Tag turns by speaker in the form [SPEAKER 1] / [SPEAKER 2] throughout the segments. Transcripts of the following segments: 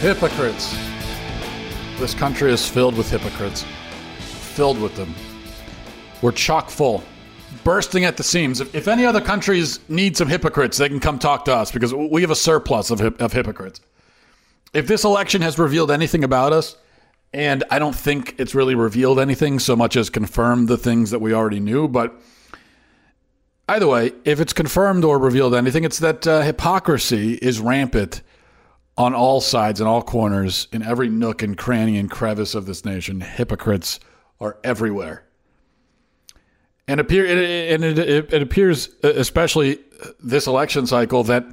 [SPEAKER 1] Hypocrites. This country is filled with hypocrites. Filled with them. We're chock full. Bursting at the seams. If, if any other countries need some hypocrites, they can come talk to us because we have a surplus of, of hypocrites. If this election has revealed anything about us, and I don't think it's really revealed anything so much as confirmed the things that we already knew, but either way, if it's confirmed or revealed anything, it's that uh, hypocrisy is rampant on all sides and all corners, in every nook and cranny and crevice of this nation. Hypocrites are everywhere. And, appear, and it, it, it appears, especially this election cycle, that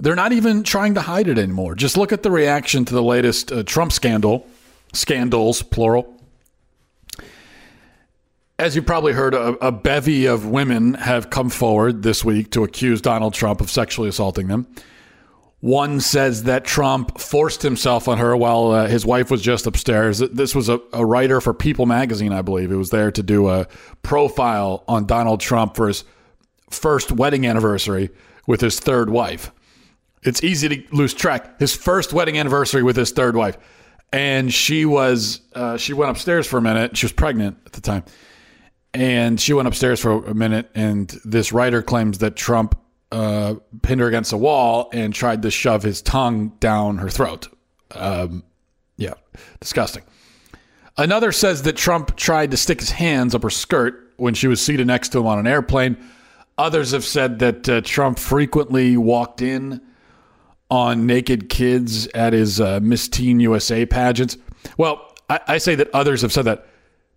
[SPEAKER 1] they're not even trying to hide it anymore. Just look at the reaction to the latest uh, Trump scandal, scandals, plural. As you probably heard, a, a bevy of women have come forward this week to accuse Donald Trump of sexually assaulting them. One says that Trump forced himself on her while uh, his wife was just upstairs. This was a, a, writer for People magazine, I believe. It was there to do a profile on Donald Trump for his first wedding anniversary with his third wife. It's easy to lose track. His first wedding anniversary with his third wife. And she was, uh, she went upstairs for a minute. She was pregnant at the time. And she went upstairs for a minute. And this writer claims that Trump uh, pinned her against a wall and tried to shove his tongue down her throat. Um, yeah, disgusting. Another says that Trump tried to stick his hands up her skirt when she was seated next to him on an airplane. Others have said that uh, Trump frequently walked in on naked kids at his uh, Miss Teen USA pageants. Well, I, I say that others have said that.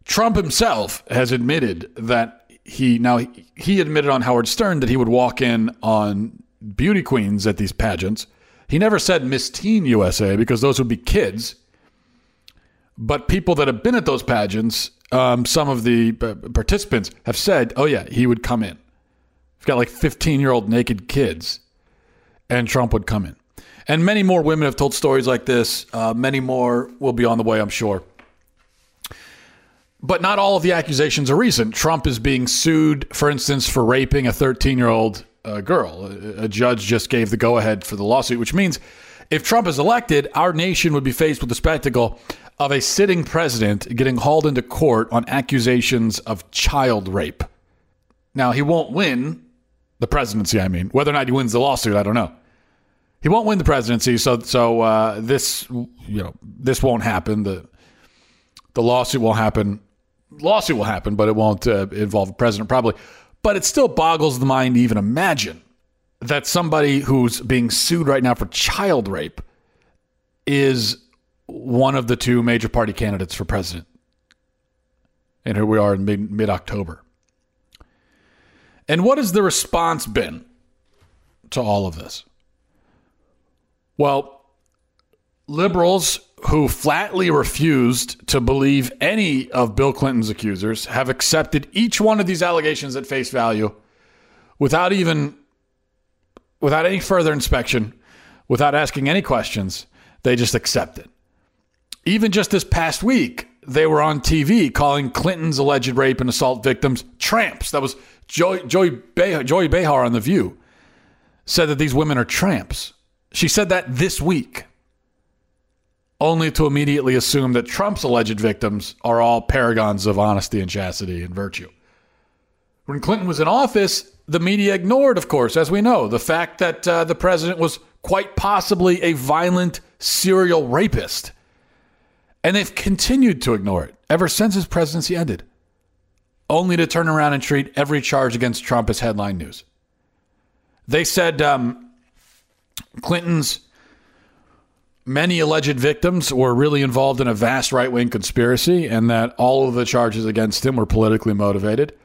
[SPEAKER 1] Trump himself has admitted that he now he admitted on Howard Stern that he would walk in on beauty queens at these pageants. He never said Miss Teen USA because those would be kids. But people that have been at those pageants, um, some of the participants have said, "Oh yeah, he would come in." He's got like 15 year old naked kids, and Trump would come in. And many more women have told stories like this. Uh, many more will be on the way, I'm sure. But not all of the accusations are recent. Trump is being sued, for instance, for raping a 13 year old uh, girl. A, a judge just gave the go ahead for the lawsuit, which means if Trump is elected, our nation would be faced with the spectacle of a sitting president getting hauled into court on accusations of child rape. Now, he won't win the presidency, I mean. Whether or not he wins the lawsuit, I don't know. He won't win the presidency, so so uh, this you know this won't happen. The the lawsuit will happen lawsuit will happen, but it won't uh, involve the president probably. But it still boggles the mind to even imagine that somebody who's being sued right now for child rape is one of the two major party candidates for president. And here we are in mid October. And what has the response been to all of this? Well, liberals who flatly refused to believe any of Bill Clinton's accusers have accepted each one of these allegations at face value without even without any further inspection, without asking any questions. They just accept it. Even just this past week, they were on TV calling Clinton's alleged rape and assault victims tramps. That was Joy, Joy, Joy Behar on The View said that these women are tramps. She said that this week only to immediately assume that Trump's alleged victims are all paragons of honesty and chastity and virtue. When Clinton was in office, the media ignored, of course, as we know, the fact that uh, the president was quite possibly a violent serial rapist. And they've continued to ignore it ever since his presidency ended, only to turn around and treat every charge against Trump as headline news. They said um, Clinton's many alleged victims were really involved in a vast right wing conspiracy and that all of the charges against him were politically motivated.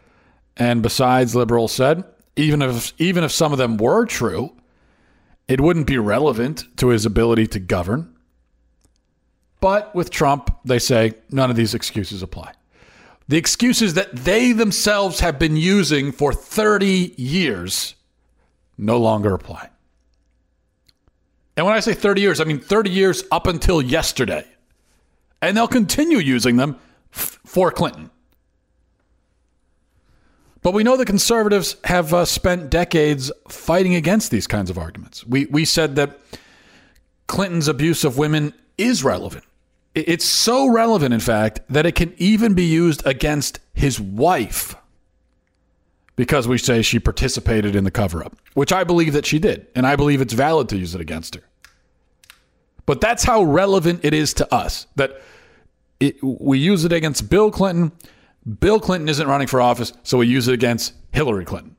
[SPEAKER 1] And besides, liberals said, even if even if some of them were true, it wouldn't be relevant to his ability to govern. But with Trump, they say none of these excuses apply. The excuses that they themselves have been using for 30 years no longer apply. And when I say 30 years, I mean 30 years up until yesterday. And they'll continue using them f- for Clinton. But we know the conservatives have uh, spent decades fighting against these kinds of arguments. We, we said that Clinton's abuse of women is relevant. It's so relevant, in fact, that it can even be used against his wife because we say she participated in the cover up, which I believe that she did. And I believe it's valid to use it against her. But that's how relevant it is to us that it, we use it against Bill Clinton. Bill Clinton isn't running for office, so we use it against Hillary Clinton.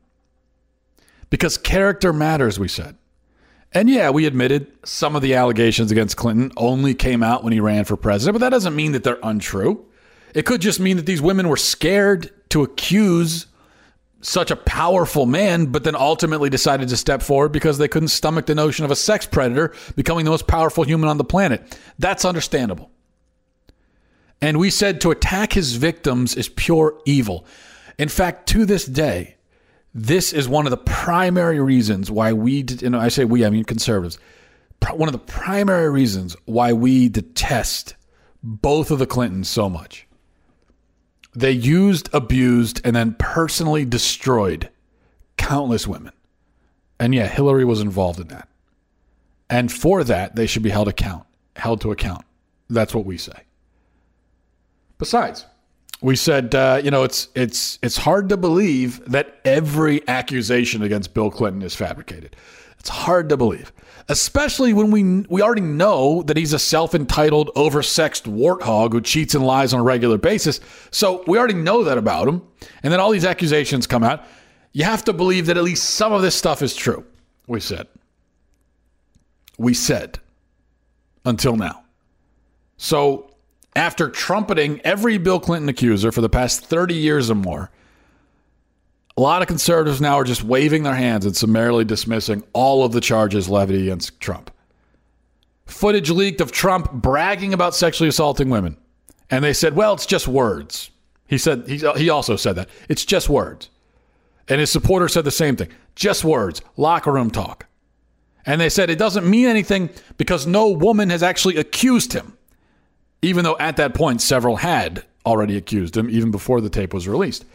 [SPEAKER 1] Because character matters, we said. And yeah, we admitted some of the allegations against Clinton only came out when he ran for president, but that doesn't mean that they're untrue. It could just mean that these women were scared to accuse such a powerful man, but then ultimately decided to step forward because they couldn't stomach the notion of a sex predator becoming the most powerful human on the planet. That's understandable. And we said to attack his victims is pure evil. In fact, to this day, this is one of the primary reasons why we, you know, I say we, I mean conservatives, one of the primary reasons why we detest both of the Clintons so much. They used, abused, and then personally destroyed countless women. And yeah, Hillary was involved in that. And for that, they should be held account, held to account. That's what we say. Besides, we said, uh, you know, it's it's it's hard to believe that every accusation against Bill Clinton is fabricated. It's hard to believe, especially when we we already know that he's a self-entitled, oversexed warthog who cheats and lies on a regular basis. So we already know that about him, and then all these accusations come out. You have to believe that at least some of this stuff is true. We said. We said. Until now. So after trumpeting every Bill Clinton accuser for the past 30 years or more, a lot of conservatives now are just waving their hands and summarily dismissing all of the charges levied against Trump. Footage leaked of Trump bragging about sexually assaulting women. And they said, well, it's just words. He said he, he also said that. It's just words. And his supporters said the same thing. Just words, locker room talk. And they said it doesn't mean anything because no woman has actually accused him even though at that point several had already accused him even before the tape was released.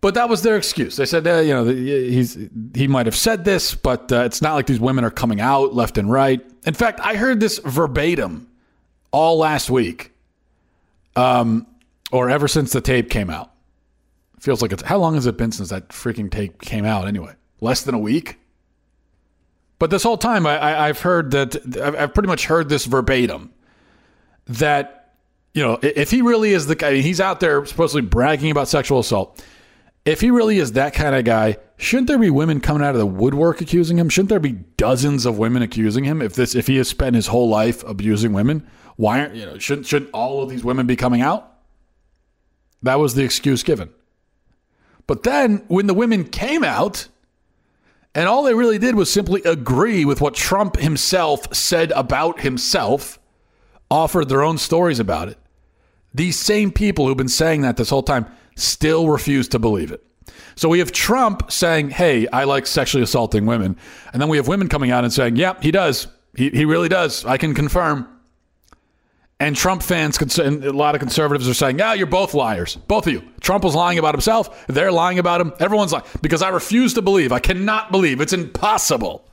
[SPEAKER 1] But that was their excuse. They said, uh, you know, he's he might have said this, but uh, it's not like these women are coming out left and right. In fact, I heard this verbatim all last week, um, or ever since the tape came out. feels like it's how long has it been since that freaking tape came out? Anyway, less than a week. But this whole time, I, have heard that I've pretty much heard this verbatim that, you know, if he really is the guy, he's out there supposedly bragging about sexual assault. If he really is that kind of guy, shouldn't there be women coming out of the woodwork accusing him? Shouldn't there be dozens of women accusing him if this if he has spent his whole life abusing women? Why aren't you know shouldn't shouldn't all of these women be coming out? That was the excuse given. But then when the women came out, and all they really did was simply agree with what Trump himself said about himself, offered their own stories about it. These same people who've been saying that this whole time still refuse to believe it. So we have Trump saying, hey, I like sexually assaulting women. And then we have women coming out and saying, yeah, he does. He, he really does. I can confirm. And Trump fans, and a lot of conservatives are saying, yeah, you're both liars. Both of you. Trump was lying about himself. They're lying about him. Everyone's lying. Because I refuse to believe, I cannot believe, it's impossible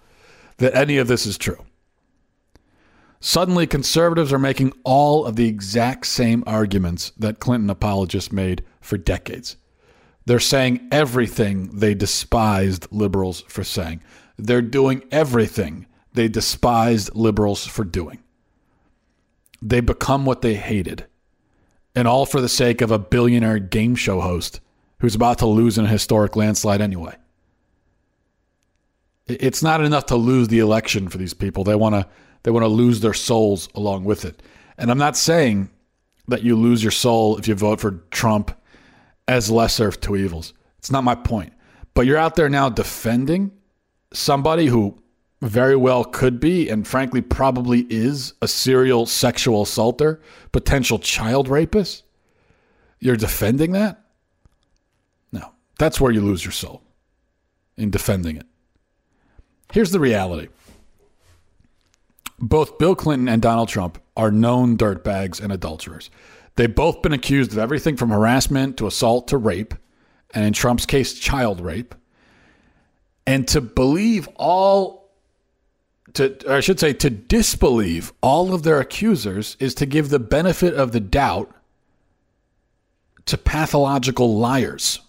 [SPEAKER 1] that any of this is true. Suddenly, conservatives are making all of the exact same arguments that Clinton apologists made for decades. They're saying everything they despised liberals for saying. They're doing everything they despised liberals for doing. They become what they hated. And all for the sake of a billionaire game show host who's about to lose in a historic landslide anyway. It's not enough to lose the election for these people. They want to They want to lose their souls along with it. And I'm not saying that you lose your soul if you vote for Trump as lesser of two evils. It's not my point. But you're out there now defending somebody who very well could be, and frankly, probably is a serial sexual assaulter, potential child rapist. You're defending that? No. That's where you lose your soul in defending it. Here's the reality both Bill Clinton and Donald Trump are known dirtbags and adulterers. They've both been accused of everything from harassment to assault to rape, and in Trump's case, child rape. And to believe all, to, I should say, to disbelieve all of their accusers is to give the benefit of the doubt to pathological liars.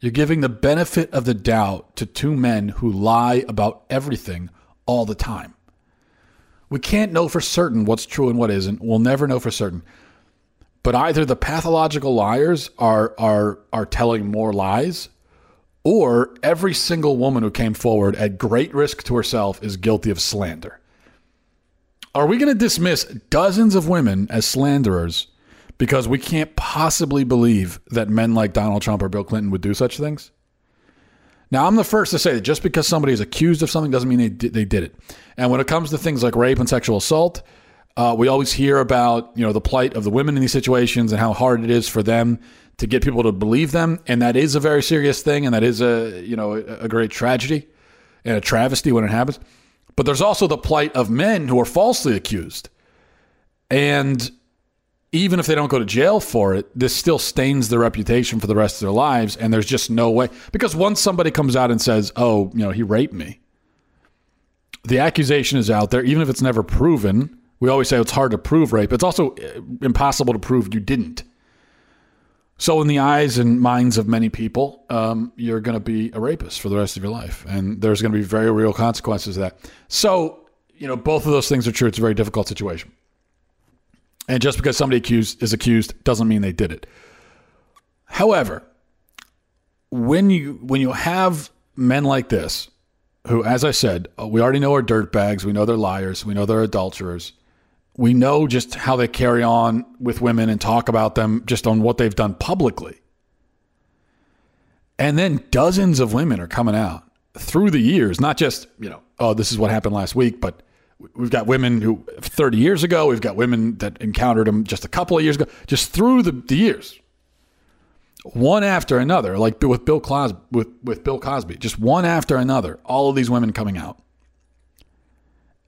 [SPEAKER 1] You're giving the benefit of the doubt to two men who lie about everything all the time. We can't know for certain what's true and what isn't. We'll never know for certain. But either the pathological liars are are are telling more lies, or every single woman who came forward at great risk to herself is guilty of slander. Are we going to dismiss dozens of women as slanderers because we can't possibly believe that men like Donald Trump or Bill Clinton would do such things? Now, I'm the first to say that just because somebody is accused of something doesn't mean they they did it. And when it comes to things like rape and sexual assault, uh, we always hear about you know the plight of the women in these situations and how hard it is for them to get people to believe them, and that is a very serious thing, and that is a you know a, great tragedy and a travesty when it happens. But there's also the plight of men who are falsely accused, and even if they don't go to jail for it, this still stains their reputation for the rest of their lives. And there's just no way because once somebody comes out and says, "Oh, you know, he raped me," the accusation is out there, even if it's never proven we always say it's hard to prove rape. It's also uh, impossible to prove you didn't. So, in the eyes and minds of many people, um, you're going to be a rapist for the rest of your life. And there's going to be very real consequences to that. So, you know, both of those things are true. It's a very difficult situation. And just because somebody accused is accused doesn't mean they did it. However, when you when you have men like this, who, as I said, uh, we already know are dirtbags, we know they're liars, we know they're adulterers, we know just how they carry on with women and talk about them just on what they've done publicly. And then dozens of women are coming out through the years, not just, you know, oh, this is what happened last week, but we've got women who 30 years ago, we've got women that encountered them just a couple of years ago, just through the, the years. One after another, like with Bill Cosby, with, with Bill Cosby, just one after another, all of these women coming out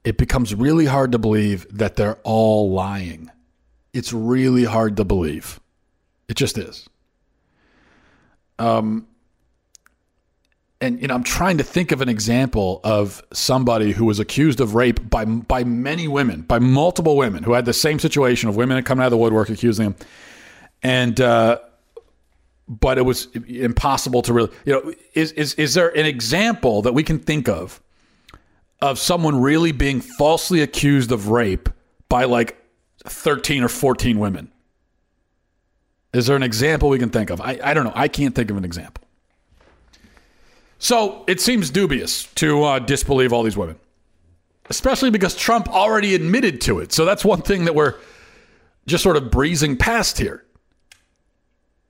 [SPEAKER 1] it becomes really hard to believe that they're all lying. It's really hard to believe. It just is. Um, and you know, I'm trying to think of an example of somebody who was accused of rape by by many women, by multiple women who had the same situation of women coming out of the woodwork accusing him, and uh, but it was impossible to really, you know, is is is there an example that we can think of of someone really being falsely accused of rape by like 13 or 14 women? Is there an example we can think of? I, I don't know. I can't think of an example. So it seems dubious to uh, disbelieve all these women, especially because Trump already admitted to it. So that's one thing that we're just sort of breezing past here.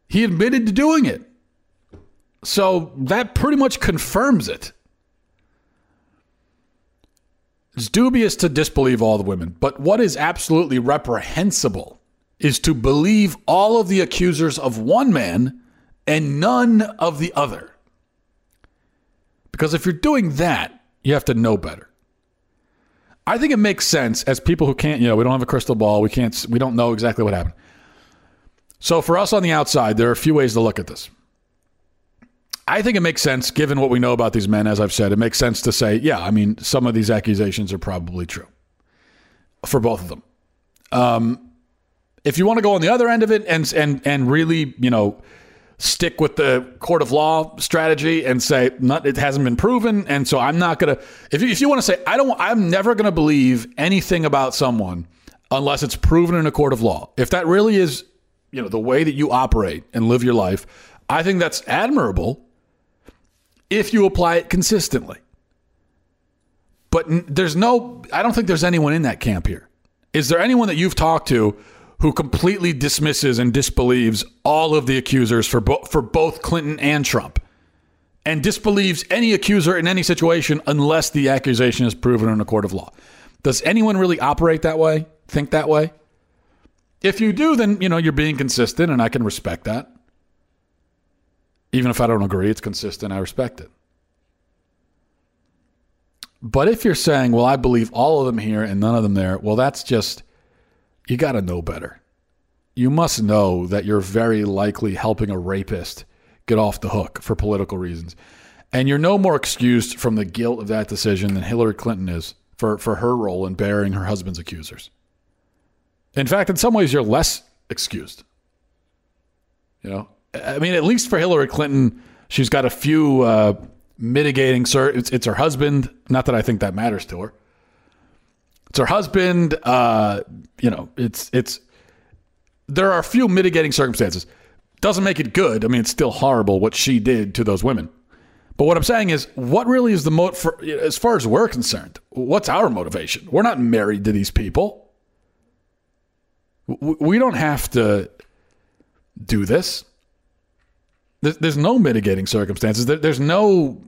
[SPEAKER 1] He admitted to doing it. So that pretty much confirms it. It's dubious to disbelieve all the women, but what is absolutely reprehensible is to believe all of the accusers of one man and none of the other. Because if you're doing that, you have to know better. I think it makes sense as people who can't, you know, we don't have a crystal ball, we can't we don't know exactly what happened. So for us on the outside, there are a few ways to look at this. I think it makes sense, given what we know about these men, as I've said, it makes sense to say, yeah, I mean, some of these accusations are probably true for both of them. Um, if you want to go on the other end of it and and and really, you know, stick with the court of law strategy and say not, it hasn't been proven, and so I'm not gonna. If you, if you want to say I don't, I'm never gonna believe anything about someone unless it's proven in a court of law. If that really is, you know, the way that you operate and live your life, I think that's admirable if you apply it consistently. But there's no, I don't think there's anyone in that camp here. Is there anyone that you've talked to who completely dismisses and disbelieves all of the accusers for, bo- for both Clinton and Trump? And disbelieves any accuser in any situation unless the accusation is proven in a court of law. Does anyone really operate that way? Think that way? If you do, then you know you're being consistent, and I can respect that. Even if I don't agree, it's consistent. I respect it. But if you're saying, well, I believe all of them here and none of them there, well, that's just, you got to know better. You must know that you're very likely helping a rapist get off the hook for political reasons. And you're no more excused from the guilt of that decision than Hillary Clinton is for, for her role in burying her husband's accusers. In fact, in some ways, you're less excused. You know, I mean, at least for Hillary Clinton, she's got a few uh, mitigating. Sir, it's, it's her husband. Not that I think that matters to her. It's her husband. Uh, you know, it's it's. There are a few mitigating circumstances. Doesn't make it good. I mean, it's still horrible what she did to those women. But what I'm saying is, what really is the mo for as far as we're concerned? What's our motivation? We're not married to these people. We don't have to do this. There's no mitigating circumstances. There's no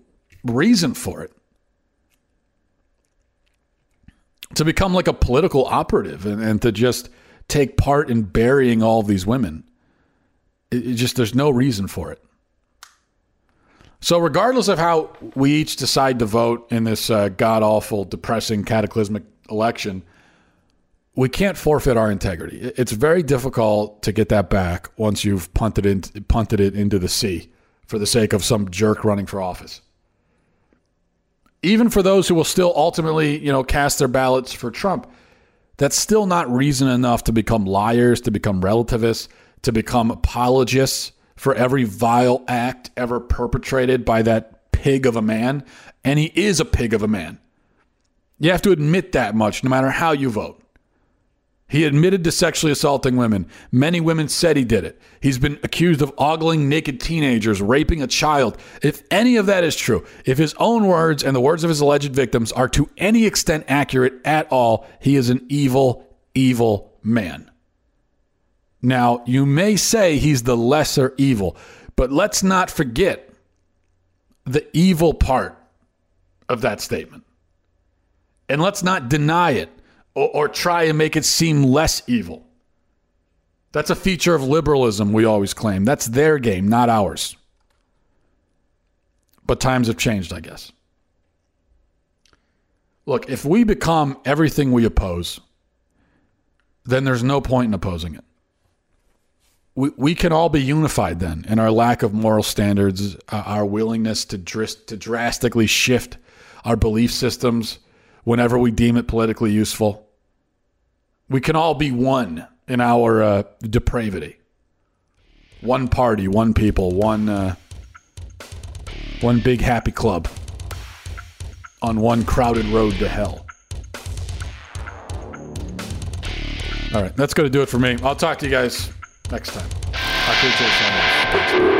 [SPEAKER 1] reason for it. To become like a political operative and, and to just take part in burying all these women. It, it just, there's no reason for it. So, regardless of how we each decide to vote in this uh, god awful, depressing, cataclysmic election, we can't forfeit our integrity. It's very difficult to get that back once you've punted it, punted it into the sea for the sake of some jerk running for office. Even for those who will still ultimately, you know, cast their ballots for Trump, that's still not reason enough to become liars, to become relativists, to become apologists for every vile act ever perpetrated by that pig of a man. And he is a pig of a man. You have to admit that much no matter how you vote. He admitted to sexually assaulting women. Many women said he did it. He's been accused of ogling naked teenagers, raping a child. If any of that is true, if his own words and the words of his alleged victims are to any extent accurate at all, he is an evil, evil man. Now, you may say he's the lesser evil, but let's not forget the evil part of that statement. And let's not deny it or, or try and make it seem less evil. That's a feature of liberalism, we always claim. That's their game, not ours. But times have changed, I guess. Look, if we become everything we oppose, then there's no point in opposing it. We, we can all be unified then in our lack of moral standards, uh, our willingness to, dr- to drastically shift our belief systems whenever we deem it politically useful. We can all be one in our uh, depravity. One party, one people, one uh, one big happy club on one crowded road to hell. All right, that's going to do it for me. I'll talk to you guys next time. I appreciate.